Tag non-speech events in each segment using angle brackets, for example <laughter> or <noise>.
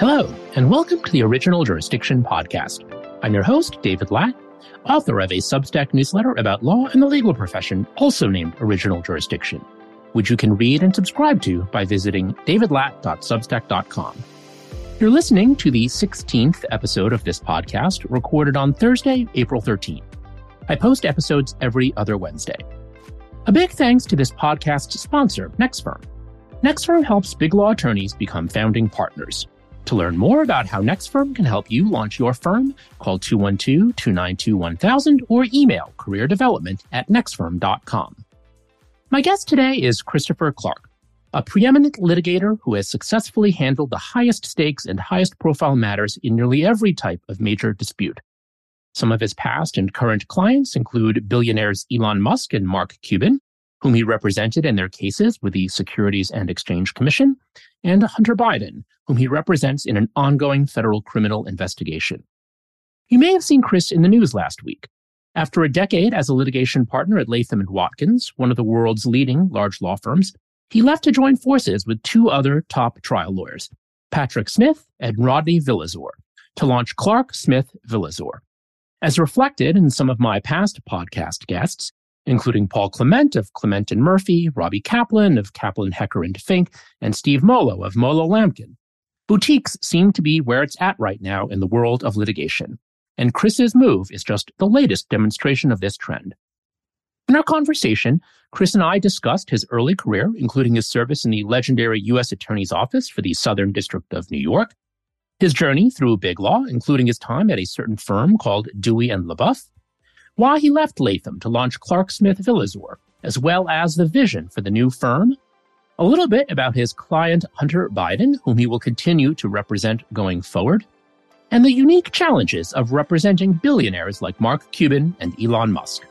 Hello, and welcome to the Original Jurisdiction Podcast. I'm your host, David Lat, author of a Substack newsletter about law and the legal profession, also named Original Jurisdiction, which you can read and subscribe to by visiting davidlat.substack.com. You're listening to the 16th episode of this podcast, recorded on Thursday, April 13th. I post episodes every other Wednesday. A big thanks to this podcast's sponsor, NexFirm. NexFirm helps big law attorneys become founding partners. To learn more about how NexFirm can help you launch your firm, call 212 292 1000 or email careerdevelopment at nexfirm.com. My guest today is Christopher Clark, a preeminent litigator who has successfully handled the highest stakes and highest profile matters in nearly every type of major dispute. Some of his past and current clients include billionaires Elon Musk and Mark Cuban, whom he represented in their cases with the Securities and Exchange Commission, and Hunter Biden, whom he represents in an ongoing federal criminal investigation. You may have seen Chris in the news last week. After a decade as a litigation partner at Latham and Watkins, one of the world's leading large law firms, he left to join forces with two other top trial lawyers, Patrick Smith and Rodney Villazor, to launch Clark Smith Villazor. As reflected in some of my past podcast guests, including Paul Clement of Clement and Murphy, Robbie Kaplan of Kaplan, Hecker and Fink, and Steve Molo of Molo Lamkin. Boutiques seem to be where it's at right now in the world of litigation, and Chris's move is just the latest demonstration of this trend. In our conversation, Chris and I discussed his early career, including his service in the legendary U.S. Attorney's Office for the Southern District of New York, his journey through big law, including his time at a certain firm called Dewey and LeBoeuf, why he left Latham to launch Clark Smith Villazor, as well as the vision for the new firm, a little bit about his client Hunter Biden, whom he will continue to represent going forward, and the unique challenges of representing billionaires like Mark Cuban and Elon Musk.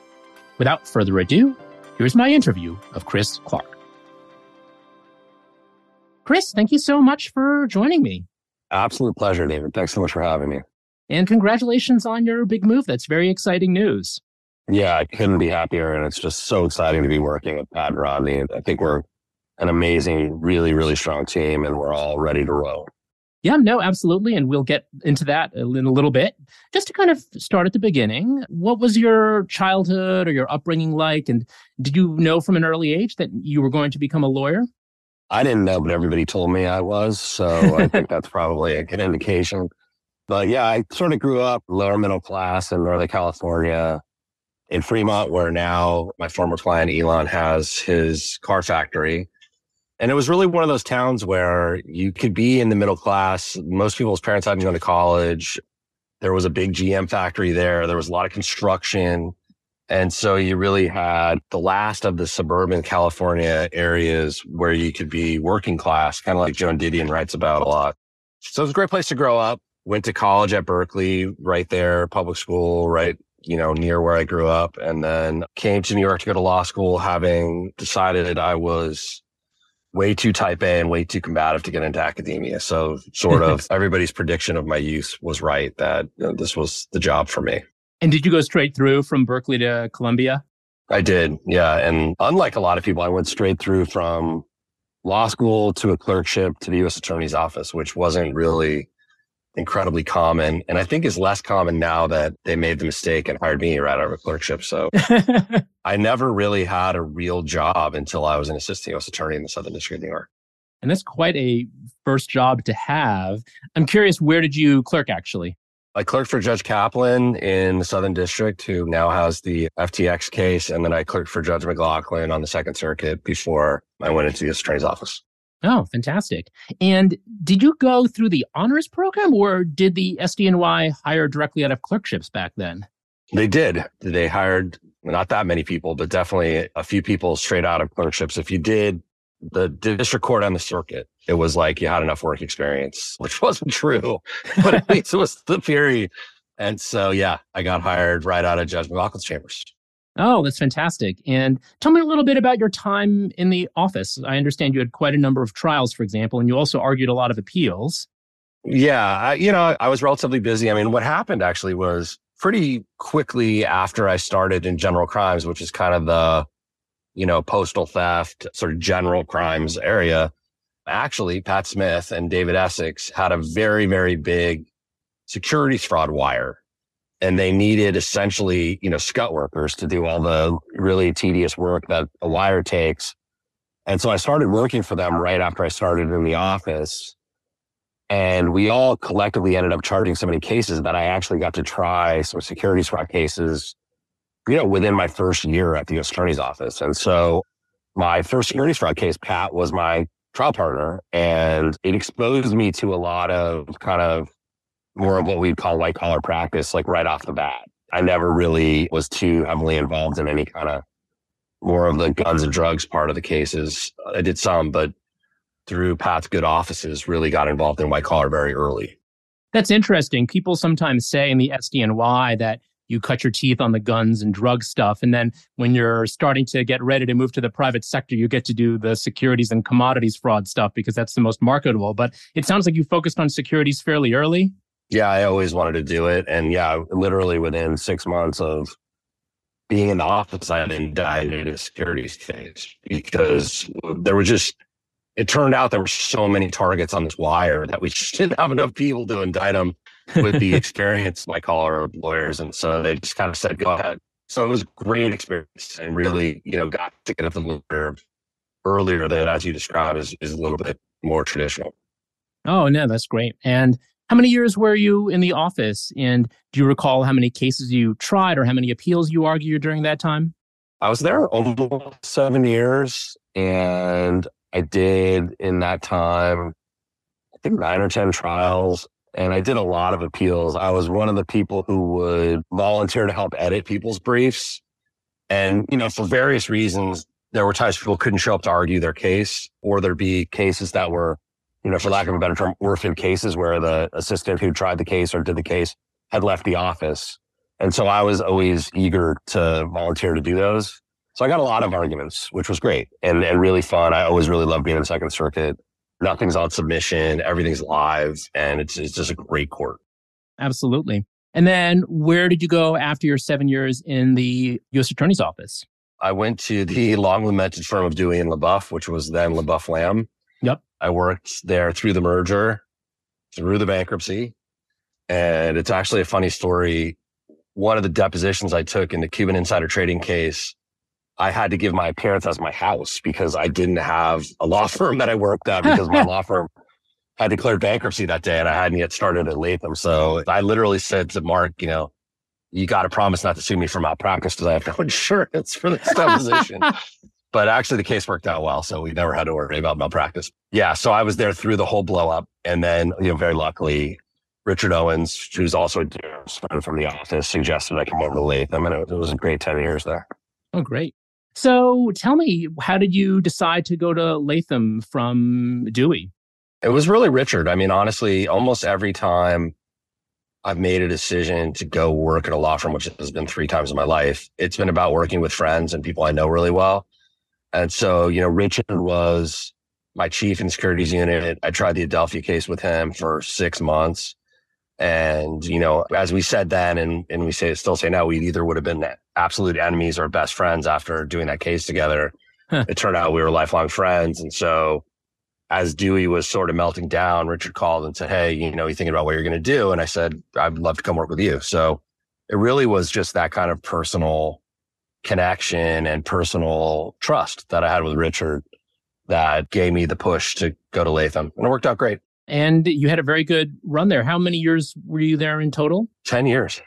Without further ado, here's my interview of Chris Clark. Chris, thank you so much for joining me. Absolute pleasure, David. Thanks so much for having me. And congratulations on your big move. That's very exciting news. Yeah, I couldn't be happier. And it's just so exciting to be working with Pat and Rodney. I think we're an amazing, really, really strong team and we're all ready to roll. Yeah, no, absolutely. And we'll get into that in a little bit. Just to kind of start at the beginning, what was your childhood or your upbringing like? And did you know from an early age that you were going to become a lawyer? I didn't know, but everybody told me I was. So I think <laughs> that's probably a good indication. But yeah, I sort of grew up lower middle class in Northern California in Fremont, where now my former client Elon has his car factory. And it was really one of those towns where you could be in the middle class. Most people's parents hadn't gone to college. There was a big GM factory there. There was a lot of construction. And so you really had the last of the suburban California areas where you could be working class, kind of like Joan Didion writes about a lot. So it was a great place to grow up went to college at Berkeley, right there, public school, right, you know, near where I grew up. And then came to New York to go to law school, having decided I was way too type A and way too combative to get into academia. So sort of <laughs> everybody's prediction of my youth was right that you know, this was the job for me. And did you go straight through from Berkeley to Columbia? I did. Yeah. And unlike a lot of people, I went straight through from law school to a clerkship to the U.S. Attorney's office, which wasn't really incredibly common and I think is less common now that they made the mistake and hired me right out of a clerkship. So <laughs> I never really had a real job until I was an assistant U.S. attorney in the Southern District of New York. And that's quite a first job to have. I'm curious, where did you clerk actually? I clerked for Judge Kaplan in the Southern District, who now has the FTX case. And then I clerked for Judge McLaughlin on the Second Circuit before I went into the U.S. Attorney's office. Oh, fantastic. And did you go through the honors program or did the SDNY hire directly out of clerkships back then? They did. They hired not that many people, but definitely a few people straight out of clerkships. If you did the district court on the circuit, it was like you had enough work experience, <laughs> which wasn't true, but at least it was the theory. And so, yeah, I got hired right out of Judge McLaughlin's chambers. Oh, that's fantastic. And tell me a little bit about your time in the office. I understand you had quite a number of trials, for example, and you also argued a lot of appeals. Yeah, I, you know, I was relatively busy. I mean, what happened actually was pretty quickly after I started in general crimes, which is kind of the, you know, postal theft, sort of general crimes area. actually, Pat Smith and David Essex had a very, very big securities fraud wire. And they needed essentially, you know, scut workers to do all the really tedious work that a wire takes. And so I started working for them right after I started in the office. And we all collectively ended up charging so many cases that I actually got to try some securities fraud cases, you know, within my first year at the U.S. Attorney's Office. And so my first securities fraud case, Pat was my trial partner, and it exposed me to a lot of kind of more of what we'd call white collar practice, like right off the bat. I never really was too heavily involved in any kind of more of the guns and drugs part of the cases. I did some, but through Pat's good offices, really got involved in white collar very early. That's interesting. People sometimes say in the SDNY that you cut your teeth on the guns and drug stuff. And then when you're starting to get ready to move to the private sector, you get to do the securities and commodities fraud stuff because that's the most marketable. But it sounds like you focused on securities fairly early. Yeah, I always wanted to do it. And yeah, literally within six months of being in the office, I had indicted a securities case because there were just, it turned out there were so many targets on this wire that we <laughs> just didn't have enough people to indict them with the <laughs> experience white collar lawyers. And so they just kind of said, go ahead. So it was a great experience and really, you know, got to get up the lawyer earlier that, as you described, is, is a little bit more traditional. Oh, no, that's great. And how many years were you in the office? And do you recall how many cases you tried or how many appeals you argued during that time? I was there almost seven years. And I did in that time, I think nine or 10 trials. And I did a lot of appeals. I was one of the people who would volunteer to help edit people's briefs. And, you know, for various reasons, there were times people couldn't show up to argue their case, or there'd be cases that were you know, for lack of a better term, orphan cases where the assistant who tried the case or did the case had left the office. And so I was always eager to volunteer to do those. So I got a lot of arguments, which was great and, and really fun. I always really loved being in Second Circuit. Nothing's on submission, everything's live, and it's, it's just a great court. Absolutely. And then where did you go after your seven years in the U.S. Attorney's Office? I went to the long lamented firm of Dewey and LeBoeuf, which was then LeBoeuf Lamb. Yep. I worked there through the merger, through the bankruptcy. And it's actually a funny story. One of the depositions I took in the Cuban insider trading case, I had to give my appearance as my house because I didn't have a law <laughs> firm that I worked at because my law firm had declared bankruptcy that day and I hadn't yet started at Latham. So I literally said to Mark, you know, you got to promise not to sue me for malpractice because I have no <laughs> insurance for this <laughs> deposition. But actually, the case worked out well, so we never had to worry about malpractice. Yeah, so I was there through the whole blow up, and then you know, very luckily, Richard Owens, who's also a dear friend from the office, suggested I come over to Latham, and it, it was a great ten years there. Oh, great! So tell me, how did you decide to go to Latham from Dewey? It was really Richard. I mean, honestly, almost every time I've made a decision to go work at a law firm, which has been three times in my life, it's been about working with friends and people I know really well. And so, you know, Richard was my chief in securities unit. I tried the Adelphia case with him for six months. And, you know, as we said then, and, and we say, still say now, we either would have been absolute enemies or best friends after doing that case together. Huh. It turned out we were lifelong friends. And so as Dewey was sort of melting down, Richard called and said, Hey, you know, you thinking about what you're going to do? And I said, I'd love to come work with you. So it really was just that kind of personal connection and personal trust that I had with Richard that gave me the push to go to Latham. And it worked out great. And you had a very good run there. How many years were you there in total? 10 years.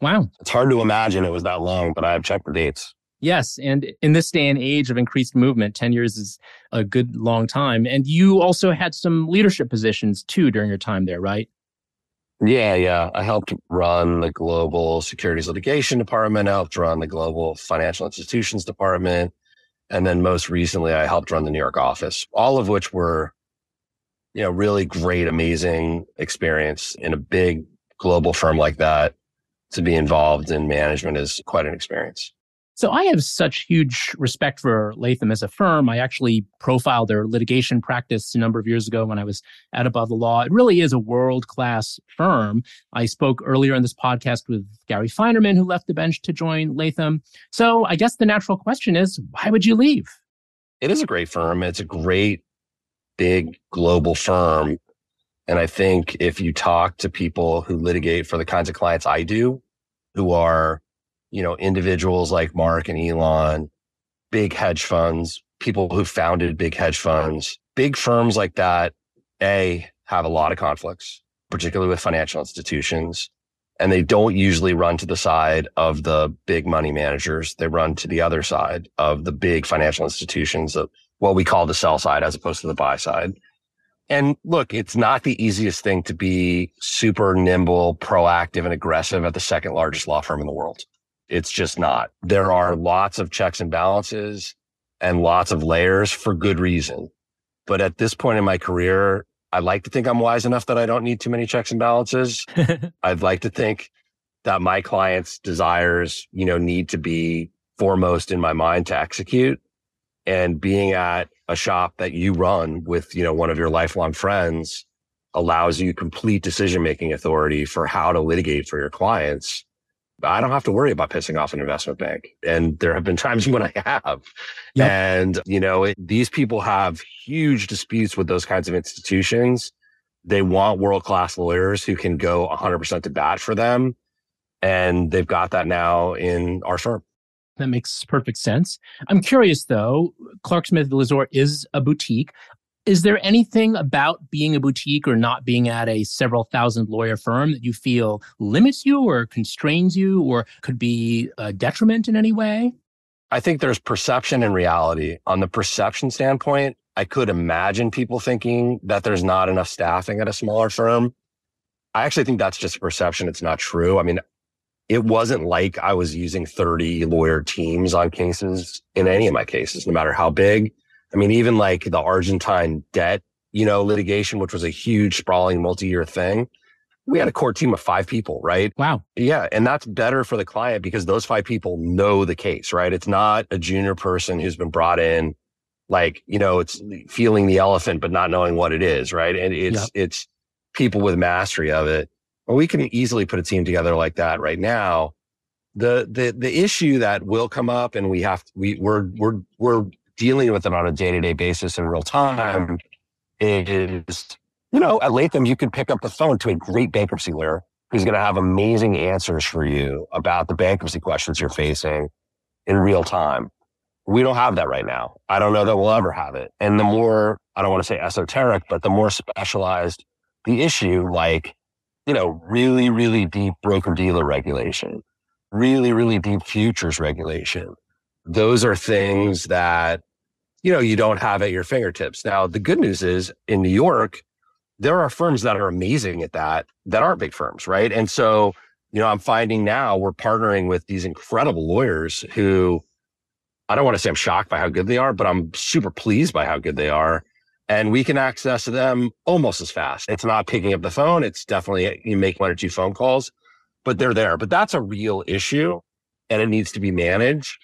Wow. It's hard to imagine it was that long, but I have checked the dates. Yes. And in this day and age of increased movement, 10 years is a good long time. And you also had some leadership positions too during your time there, right? Yeah, yeah. I helped run the global securities litigation department. I helped run the global financial institutions department. And then most recently, I helped run the New York office, all of which were, you know, really great, amazing experience in a big global firm like that. To be involved in management is quite an experience. So I have such huge respect for Latham as a firm. I actually profiled their litigation practice a number of years ago when I was at Above the Law. It really is a world class firm. I spoke earlier in this podcast with Gary Feinerman, who left the bench to join Latham. So I guess the natural question is, why would you leave? It is a great firm. It's a great big global firm. And I think if you talk to people who litigate for the kinds of clients I do, who are, you know, individuals like Mark and Elon, big hedge funds, people who founded big hedge funds, big firms like that, A, have a lot of conflicts, particularly with financial institutions. And they don't usually run to the side of the big money managers. They run to the other side of the big financial institutions of what we call the sell side as opposed to the buy side. And look, it's not the easiest thing to be super nimble, proactive and aggressive at the second largest law firm in the world. It's just not. There are lots of checks and balances and lots of layers for good reason. But at this point in my career, I like to think I'm wise enough that I don't need too many checks and balances. <laughs> I'd like to think that my clients' desires, you know, need to be foremost in my mind to execute. And being at a shop that you run with, you know, one of your lifelong friends allows you complete decision making authority for how to litigate for your clients. I don't have to worry about pissing off an investment bank. And there have been times <laughs> when I have. Yep. And, you know, it, these people have huge disputes with those kinds of institutions. They want world class lawyers who can go 100% to bat for them. And they've got that now in our firm. That makes perfect sense. I'm curious though, Clark Smith Villazor is a boutique. Is there anything about being a boutique or not being at a several thousand lawyer firm that you feel limits you or constrains you or could be a detriment in any way? I think there's perception and reality. On the perception standpoint, I could imagine people thinking that there's not enough staffing at a smaller firm. I actually think that's just perception. It's not true. I mean, it wasn't like I was using 30 lawyer teams on cases in any of my cases, no matter how big. I mean, even like the Argentine debt, you know, litigation, which was a huge sprawling multi-year thing. We had a core team of five people, right? Wow. Yeah. And that's better for the client because those five people know the case, right? It's not a junior person who's been brought in, like, you know, it's feeling the elephant, but not knowing what it is, right? And it's, yep. it's people with mastery of it. Well, we can easily put a team together like that right now. The, the, the issue that will come up and we have, we, we're, we're, we're dealing with it on a day to day basis in real time is, you know, at Latham, you can pick up the phone to a great bankruptcy lawyer who's going to have amazing answers for you about the bankruptcy questions you're facing in real time. We don't have that right now. I don't know that we'll ever have it. And the more, I don't want to say esoteric, but the more specialized the issue, like, you know, really, really deep broker dealer regulation, really, really deep futures regulation, those are things that, you know, you don't have at your fingertips. Now, the good news is in New York, there are firms that are amazing at that, that aren't big firms, right? And so, you know, I'm finding now we're partnering with these incredible lawyers who I don't want to say I'm shocked by how good they are, but I'm super pleased by how good they are. And we can access them almost as fast. It's not picking up the phone. It's definitely you make one or two phone calls, but they're there. But that's a real issue and it needs to be managed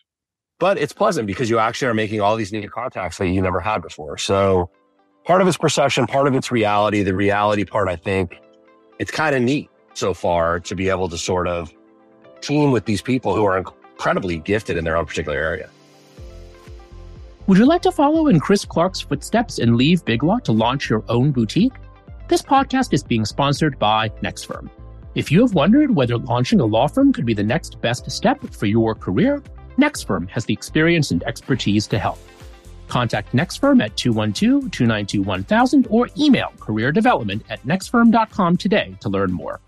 but it's pleasant because you actually are making all these new contacts that you never had before. So part of it's perception, part of it's reality. The reality part, I think it's kind of neat so far to be able to sort of team with these people who are incredibly gifted in their own particular area. Would you like to follow in Chris Clark's footsteps and leave Big Law to launch your own boutique? This podcast is being sponsored by NexFirm. If you have wondered whether launching a law firm could be the next best step for your career, NexFirm has the experience and expertise to help. Contact NexFirm at 212-292-1000 or email careerdevelopment at nexfirm.com today to learn more.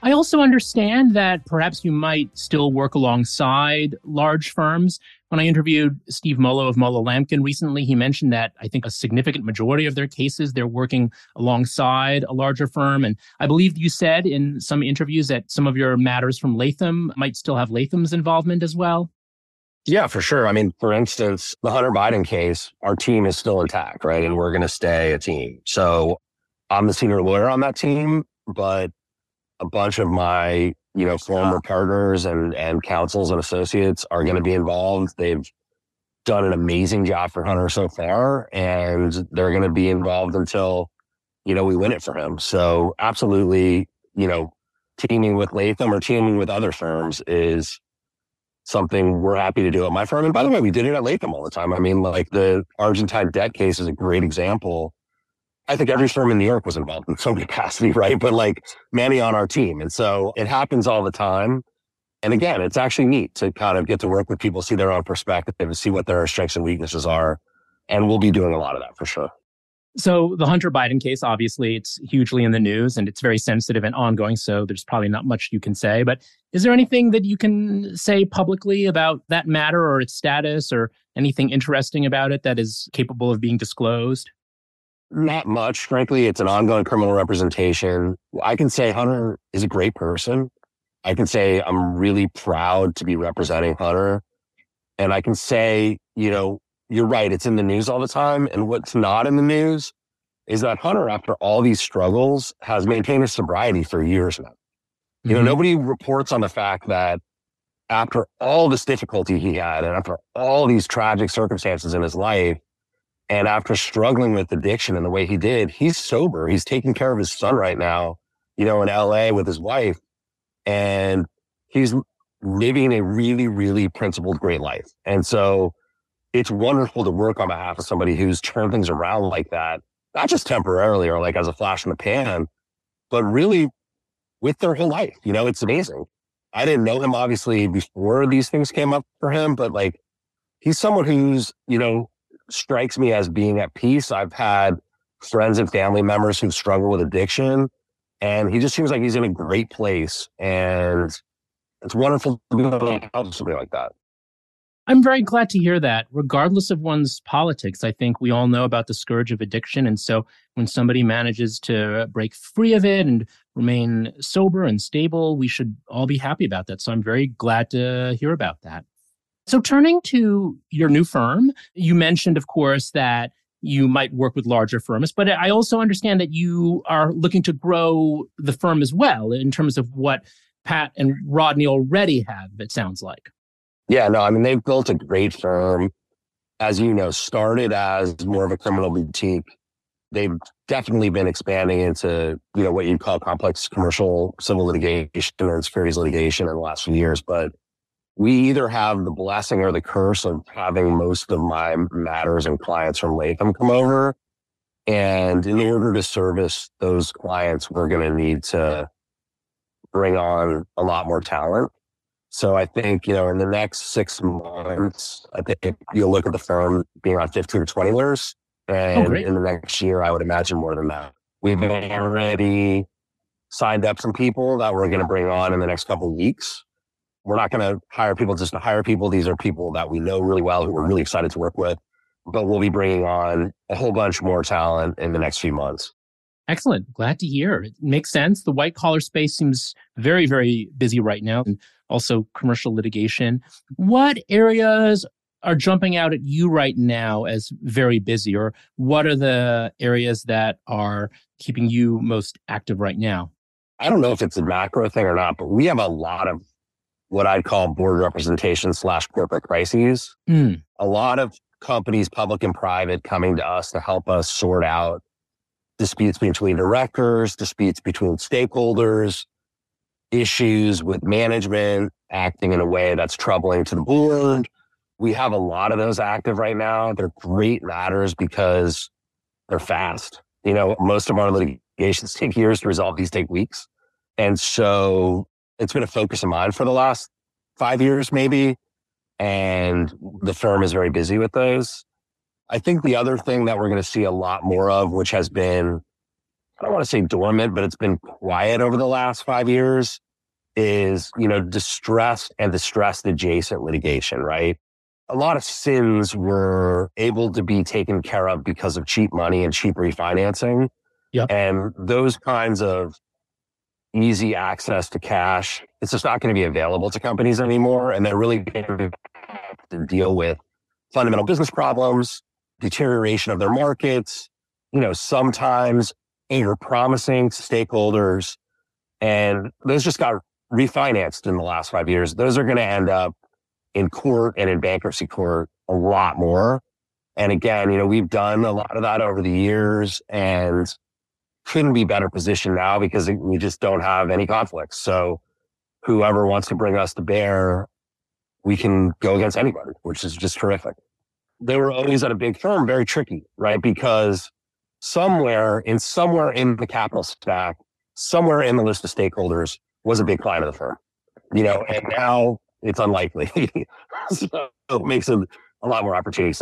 I also understand that perhaps you might still work alongside large firms. When I interviewed Steve Molo of Molo Lamkin recently, he mentioned that I think a significant majority of their cases they're working alongside a larger firm. And I believe you said in some interviews that some of your matters from Latham might still have Latham's involvement as well. Yeah, for sure. I mean, for instance, the Hunter Biden case, our team is still intact, right? And we're going to stay a team. So I'm the senior lawyer on that team, but a bunch of my, you know, former partners and, and counsels and associates are going to be involved. They've done an amazing job for Hunter so far, and they're going to be involved until, you know, we win it for him. So absolutely, you know, teaming with Latham or teaming with other firms is something we're happy to do at my firm. And by the way, we did it at Latham all the time. I mean, like the Argentine debt case is a great example. I think every firm in New York was involved in some capacity, <laughs> right? But like many on our team. And so it happens all the time. And again, it's actually neat to kind of get to work with people, see their own perspective, and see what their strengths and weaknesses are. And we'll be doing a lot of that for sure. So the Hunter Biden case, obviously, it's hugely in the news and it's very sensitive and ongoing. So there's probably not much you can say. But is there anything that you can say publicly about that matter or its status or anything interesting about it that is capable of being disclosed? Not much. Frankly, it's an ongoing criminal representation. I can say Hunter is a great person. I can say I'm really proud to be representing Hunter. And I can say, you know, you're right. It's in the news all the time. And what's not in the news is that Hunter, after all these struggles, has maintained his sobriety for years now. You know, mm-hmm. nobody reports on the fact that after all this difficulty he had and after all these tragic circumstances in his life, and after struggling with addiction in the way he did, he's sober. He's taking care of his son right now, you know, in LA with his wife. And he's living a really, really principled, great life. And so it's wonderful to work on behalf of somebody who's turned things around like that, not just temporarily or like as a flash in the pan, but really with their whole life. You know, it's amazing. I didn't know him obviously before these things came up for him, but like he's someone who's, you know, strikes me as being at peace. I've had friends and family members who struggle with addiction, and he just seems like he's in a great place. And it's wonderful to be able to help somebody like that. I'm very glad to hear that. Regardless of one's politics, I think we all know about the scourge of addiction. And so when somebody manages to break free of it and remain sober and stable, we should all be happy about that. So I'm very glad to hear about that. So turning to your new firm, you mentioned, of course, that you might work with larger firms, but I also understand that you are looking to grow the firm as well in terms of what Pat and Rodney already have, it sounds like. Yeah, no, I mean, they've built a great firm. As you know, started as more of a criminal boutique. They've definitely been expanding into, you know, what you'd call complex commercial civil litigation or securities litigation in the last few years. But we either have the blessing or the curse of having most of my matters and clients from Latham come over. And in order to service those clients, we're going to need to bring on a lot more talent. So I think, you know, in the next six months, I think you'll look at the firm being around 15 or 20 lawyers. Oh, and oh, in the next year, I would imagine more than that. We've already signed up some people that we're going to bring on in the next couple of weeks. We're not going to hire people just to hire people. These are people that we know really well, who we're really excited to work with. But we'll be bringing on a whole bunch more talent in the next few months. Excellent. Glad to hear. It makes sense. The white collar space seems very, very busy right now. And also commercial litigation. What areas are jumping out at you right now as very busy, or what are the areas that are keeping you most active right now? I don't know if it's a macro thing or not, but we have a lot of what I'd call board representation slash corporate crises. Mm. A lot of companies, public and private, coming to us to help us sort out disputes between directors, disputes between stakeholders, issues with management acting in a way that's troubling to the board. We have a lot of those active right now. They're great matters because they're fast. You know, most of our litigations take years to resolve. These take weeks. And so it's been a focus of mine for the last five years, maybe. And the firm is very busy with those. I think the other thing that we're going to see a lot more of, which has been I don't want to say dormant, but it's been quiet over the last five years is, you know, distressed and distressed adjacent litigation, right? A lot of sins were able to be taken care of because of cheap money and cheap refinancing. Yep. And those kinds of easy access to cash, it's just not going to be available to companies anymore. And they're really going to deal with fundamental business problems, deterioration of their markets, you know, sometimes you're promising stakeholders, and those just got refinanced in the last five years. Those are going to end up in court and in bankruptcy court a lot more. And again, you know, we've done a lot of that over the years and couldn't be better positioned now because we just don't have any conflicts. So whoever wants to bring us to bear we can go against anybody, which is just terrific. They were always at a big firm, very tricky, right? Because somewhere in somewhere in the capital stack, somewhere in the list of stakeholders was a big client of the firm, you know, and now it's unlikely. <laughs> so it makes it a lot more opportunity.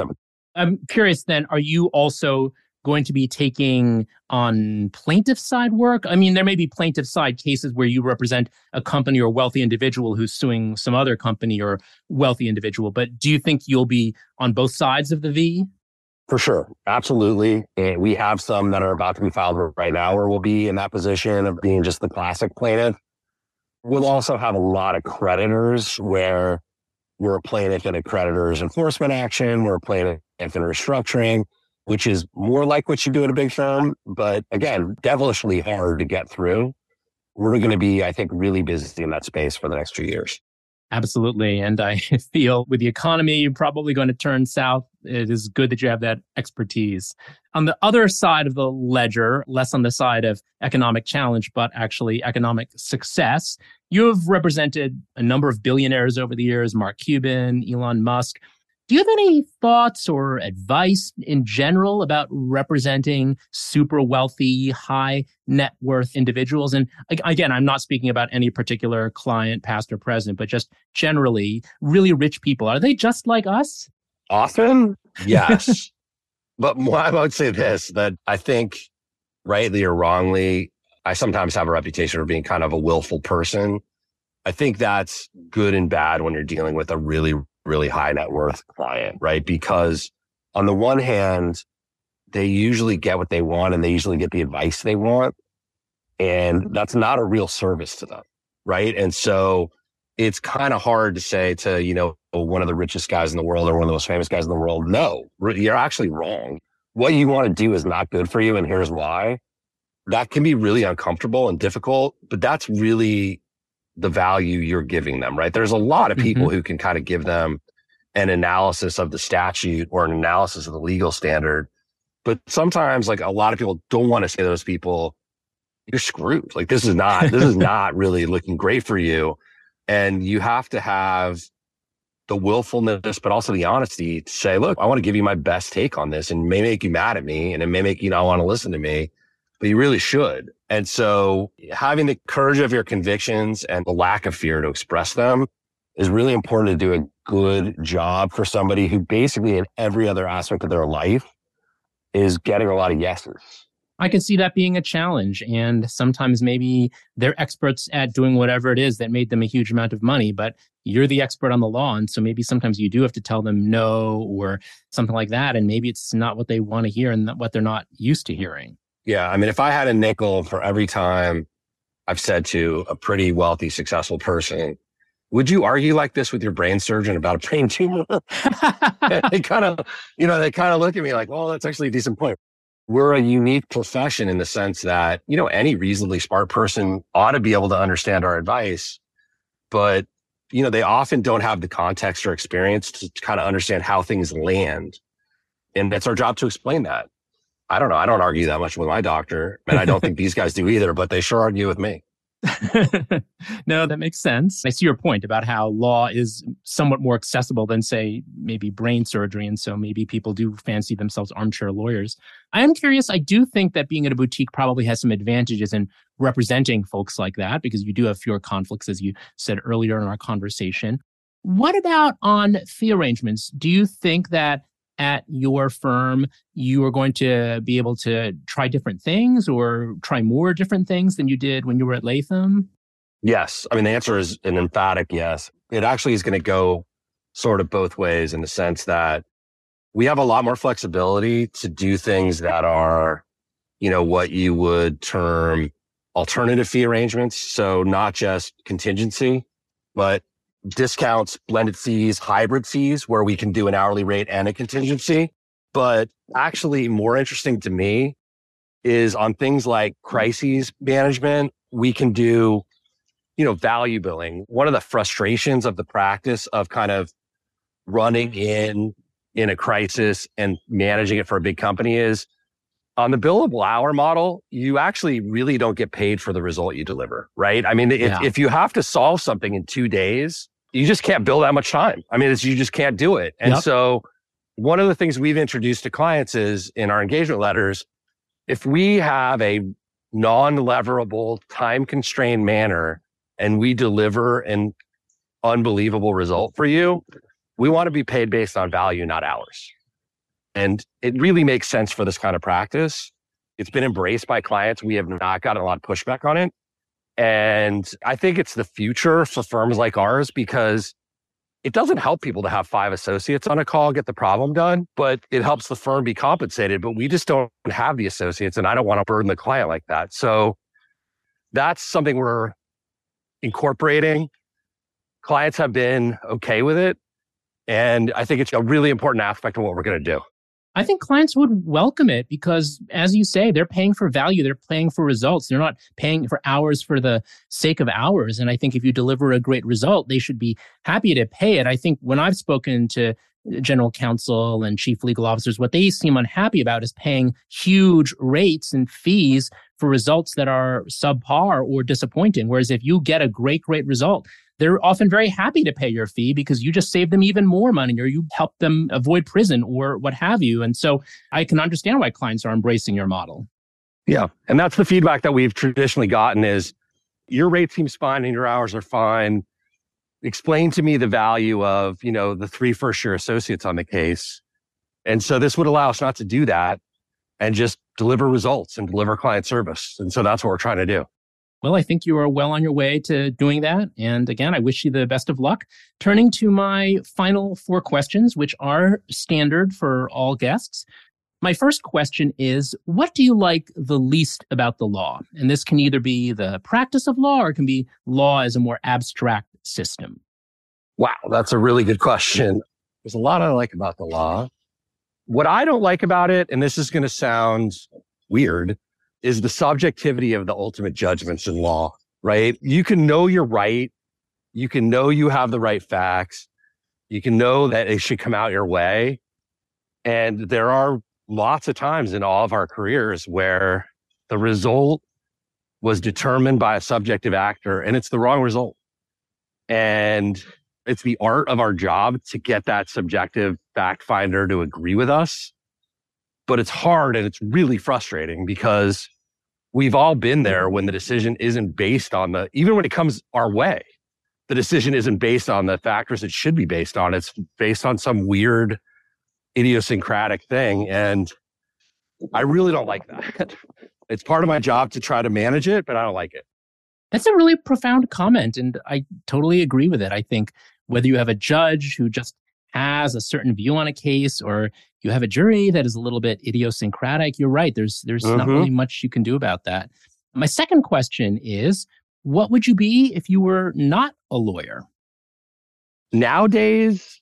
I'm curious then, are you also going to be taking on plaintiff side work? I mean, there may be plaintiff side cases where you represent a company or wealthy individual who's suing some other company or wealthy individual, but do you think you'll be on both sides of the V? For sure. Absolutely. And we have some that are about to be filed right now where we'll be in that position of being just the classic plaintiff. We'll also have a lot of creditors where we're a plaintiff in a creditor's enforcement action, we're a plaintiff in restructuring which is more like what you do at a big firm, but again, devilishly hard to get through. We're going to be, I think, really busy in that space for the next few years. Absolutely. And I <laughs> feel with the economy you're probably going to turn south, it is good that you have that expertise. On the other side of the ledger, less on the side of economic challenge, but actually economic success, you have represented a number of billionaires over the years Mark Cuban, Elon Musk. Do you have any thoughts or advice in general about representing super wealthy, high net worth individuals? And again, I'm not speaking about any particular client, past or present, but just generally really rich people. Are they just like us? Often, yes. <laughs> but I would say this that I think, rightly or wrongly, I sometimes have a reputation for being kind of a willful person. I think that's good and bad when you're dealing with a really really high net worth client, right? Because on the one hand, they usually get what they want and they usually get the advice they want. And mm-hmm. that's not a real service to them. Right. And so it's kind of hard to say to, you know, one of the richest guys in the world or one of the most famous guys in the world, no, you're actually wrong. What you want to do is not good for you. And here's why. That can be really uncomfortable and difficult, but that's really the value you're giving them, right? There's a lot of people mm-hmm. who can kind of give them an analysis of the statute or an analysis of the legal standard. But sometimes like a lot of people don't want to say to those people, you're screwed. Like this is not, this is <laughs> not really looking great for you. And you have to have the willfulness, but also the honesty to say, look, I want to give you my best take on this and it may make you mad at me and it may make you not want to listen to me but you really should. And so having the courage of your convictions and the lack of fear to express them is really important to do a good job for somebody who basically in every other aspect of their life is getting a lot of yeses. I can see that being a challenge. And sometimes maybe they're experts at doing whatever it is that made them a huge amount of money, but you're the expert on the law. And so maybe sometimes you do have to tell them no or something like that. And maybe it's not what they want to hear and what they're not used to hearing. Yeah. I mean, if I had a nickel for every time I've said to a pretty wealthy, successful person, would you argue like this with your brain surgeon about a brain tumor? <laughs> they <laughs> kind of, you know, they kind of look at me like, well, that's actually a decent point. We're a unique profession in the sense that, you know, any reasonably smart person ought to be able to understand our advice, but, you know, they often don't have the context or experience to kind of understand how things land. And it's our job to explain that. I don't know. I don't argue that much with my doctor, and I don't think these guys do either, but they sure argue with me. <laughs> no, that makes sense. I see your point about how law is somewhat more accessible than, say, maybe brain surgery. And so maybe people do fancy themselves armchair lawyers. I am curious. I do think that being at a boutique probably has some advantages in representing folks like that because you do have fewer conflicts, as you said earlier in our conversation. What about on fee arrangements? Do you think that at your firm, you are going to be able to try different things or try more different things than you did when you were at Latham? Yes. I mean, the answer is an emphatic yes. It actually is going to go sort of both ways in the sense that we have a lot more flexibility to do things that are, you know, what you would term alternative fee arrangements. So not just contingency, but discounts, blended fees, hybrid fees, where we can do an hourly rate and a contingency. But actually, more interesting to me is on things like crises management, we can do, you know, value billing. One of the frustrations of the practice of kind of running in in a crisis and managing it for a big company is on the billable hour model, you actually really don't get paid for the result you deliver, right? I mean, if, yeah. if you have to solve something in two days, you just can't bill that much time. I mean, you just can't do it. And yep. so one of the things we've introduced to clients is in our engagement letters, if we have a non-leverable time constrained manner and we deliver an unbelievable result for you, we want to be paid based on value, not hours. And it really makes sense for this kind of practice. It's been embraced by clients. We have not gotten a lot of pushback on it. And I think it's the future for firms like ours because it doesn't help people to have five associates on a call get the problem done, but it helps the firm be compensated. But we just don't have the associates, and I don't want to burden the client like that. So that's something we're incorporating. Clients have been okay with it. And I think it's a really important aspect of what we're going to do. I think clients would welcome it because, as you say, they're paying for value. They're paying for results. They're not paying for hours for the sake of hours. And I think if you deliver a great result, they should be happy to pay it. I think when I've spoken to general counsel and chief legal officers, what they seem unhappy about is paying huge rates and fees for results that are subpar or disappointing. Whereas if you get a great, great result, they're often very happy to pay your fee because you just save them even more money or you help them avoid prison or what have you. And so I can understand why clients are embracing your model. Yeah. And that's the feedback that we've traditionally gotten is your rate seems fine and your hours are fine. Explain to me the value of, you know, the three first year associates on the case. And so this would allow us not to do that and just deliver results and deliver client service. And so that's what we're trying to do. Well, I think you are well on your way to doing that. And again, I wish you the best of luck. Turning to my final four questions, which are standard for all guests. My first question is What do you like the least about the law? And this can either be the practice of law or it can be law as a more abstract system. Wow, that's a really good question. There's a lot I like about the law. What I don't like about it, and this is going to sound weird, is the subjectivity of the ultimate judgments in law, right? You can know you're right. You can know you have the right facts. You can know that it should come out your way. And there are lots of times in all of our careers where the result was determined by a subjective actor and it's the wrong result. And it's the art of our job to get that subjective fact finder to agree with us. But it's hard and it's really frustrating because we've all been there when the decision isn't based on the, even when it comes our way, the decision isn't based on the factors it should be based on. It's based on some weird idiosyncratic thing. And I really don't like that. <laughs> It's part of my job to try to manage it, but I don't like it. That's a really profound comment. And I totally agree with it. I think whether you have a judge who just has a certain view on a case or you have a jury that is a little bit idiosyncratic you're right there's there's mm-hmm. not really much you can do about that. My second question is what would you be if you were not a lawyer? Nowadays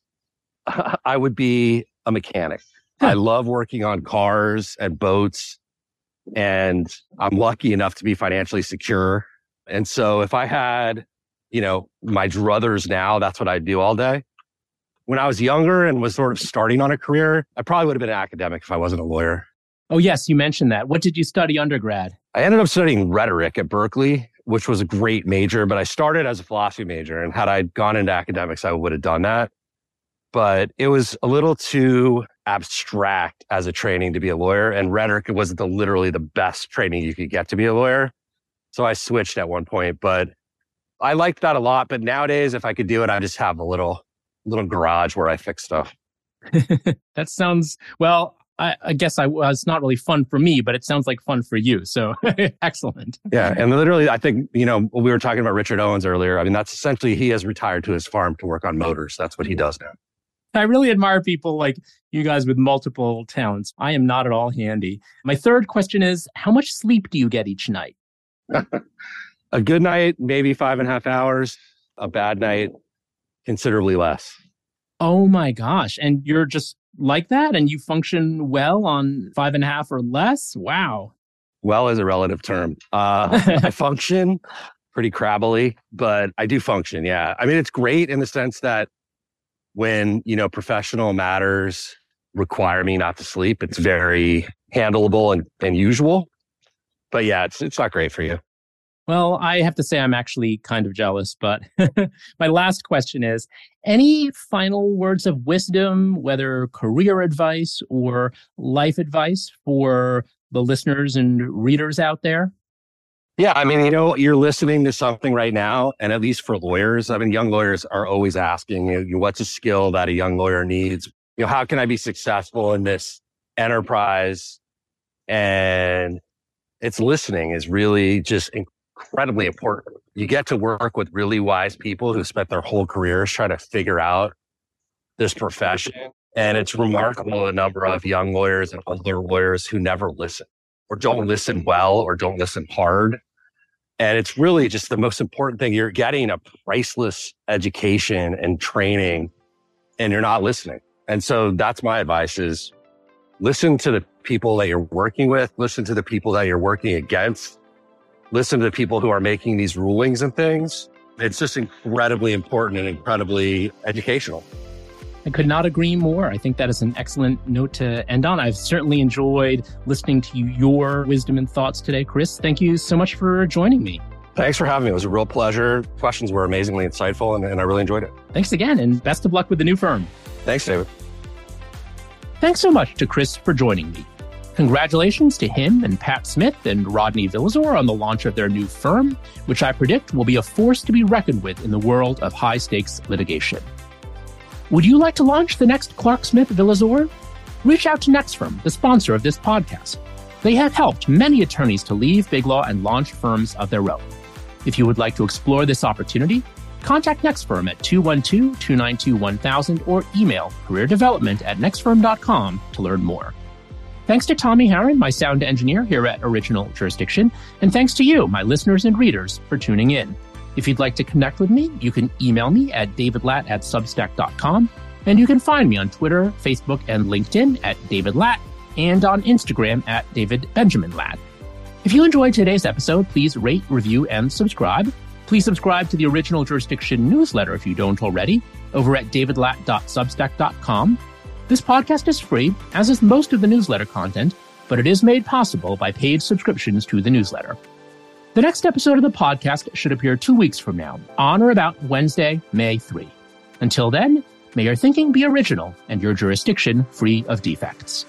<laughs> i would be a mechanic. Huh. i love working on cars and boats and i'm lucky enough to be financially secure. And so if i had you know my druthers now that's what I'd do all day when I was younger and was sort of starting on a career, I probably would have been an academic if I wasn't a lawyer. Oh, yes, you mentioned that. What did you study undergrad? I ended up studying rhetoric at Berkeley, which was a great major, but I started as a philosophy major. And had I gone into academics, I would have done that. But it was a little too abstract as a training to be a lawyer. And rhetoric was the literally the best training you could get to be a lawyer. So I switched at one point, but I liked that a lot. But nowadays, if I could do it, I just have a little little garage where I fix stuff. <laughs> that sounds well. I, I guess I was not really fun for me, but it sounds like fun for you. So <laughs> excellent. Yeah, and literally, I think you know we were talking about Richard Owens earlier. I mean, that's essentially he has retired to his farm to work on motors. That's what he does now. I really admire people like you guys with multiple talents. I am not at all handy. My third question is How much sleep do you get each night? <laughs> a good night, maybe five and a half hours. A bad night, considerably less. Oh my gosh. And you're just like that and you function well on five and a half or less? Wow. Well is a relative term. Uh, <laughs> I function pretty crabbily, but I do function. Yeah. I mean, it's great in the sense that when, you know, professional matters require me not to sleep, it's very handleable and, and usual. But yeah, it's, it's not great for you. Well, I have to say I'm actually kind of jealous, but <laughs> my last question is any final words of wisdom, whether career advice or life advice for the listeners and readers out there? Yeah, I mean, you know, you're listening to something right now, and at least for lawyers, I mean, young lawyers are always asking, you know, what's a skill that a young lawyer needs? You know, how can I be successful in this enterprise? And it's listening is really just incredibly important. You get to work with really wise people who spent their whole careers trying to figure out this profession. And it's remarkable the number of young lawyers and older lawyers who never listen or don't listen well or don't listen hard. And it's really just the most important thing. You're getting a priceless education and training and you're not listening. And so that's my advice is listen to the people that you're working with, listen to the people that you're working against, listen to the people who are making these rulings and things. It's just incredibly important and incredibly educational. I could not agree more. I think that is an excellent note to end on. I've certainly enjoyed listening to your wisdom and thoughts today, Chris. Thank you so much for joining me. Thanks for having me. It was a real pleasure. Questions were amazingly insightful, and, and I really enjoyed it. Thanks again, and best of luck with the new firm. Thanks, David. Thanks so much to Chris for joining me. Congratulations to him and Pat Smith and Rodney Villazor on the launch of their new firm, which I predict will be a force to be reckoned with in the world of high stakes litigation. Would you like to launch the next Clark Smith Villazor? Reach out to NexFirm, the sponsor of this podcast. They have helped many attorneys to leave big law and launch firms of their own. If you would like to explore this opportunity, contact NexFirm at 212-292-1000 or email careerdevelopment at nexfirm.com to learn more. Thanks to Tommy Harron, my sound engineer here at Original Jurisdiction, and thanks to you, my listeners and readers, for tuning in. If you'd like to connect with me, you can email me at davidlat at substack.com, and you can find me on Twitter, Facebook, and LinkedIn at David Lat, and on Instagram at David Benjamin Lat. If you enjoyed today's episode, please rate, review, and subscribe. Please subscribe to the Original Jurisdiction newsletter if you don't already, over at davidlat.substack.com. This podcast is free, as is most of the newsletter content, but it is made possible by paid subscriptions to the newsletter. The next episode of the podcast should appear two weeks from now, on or about Wednesday, May 3. Until then, may your thinking be original and your jurisdiction free of defects.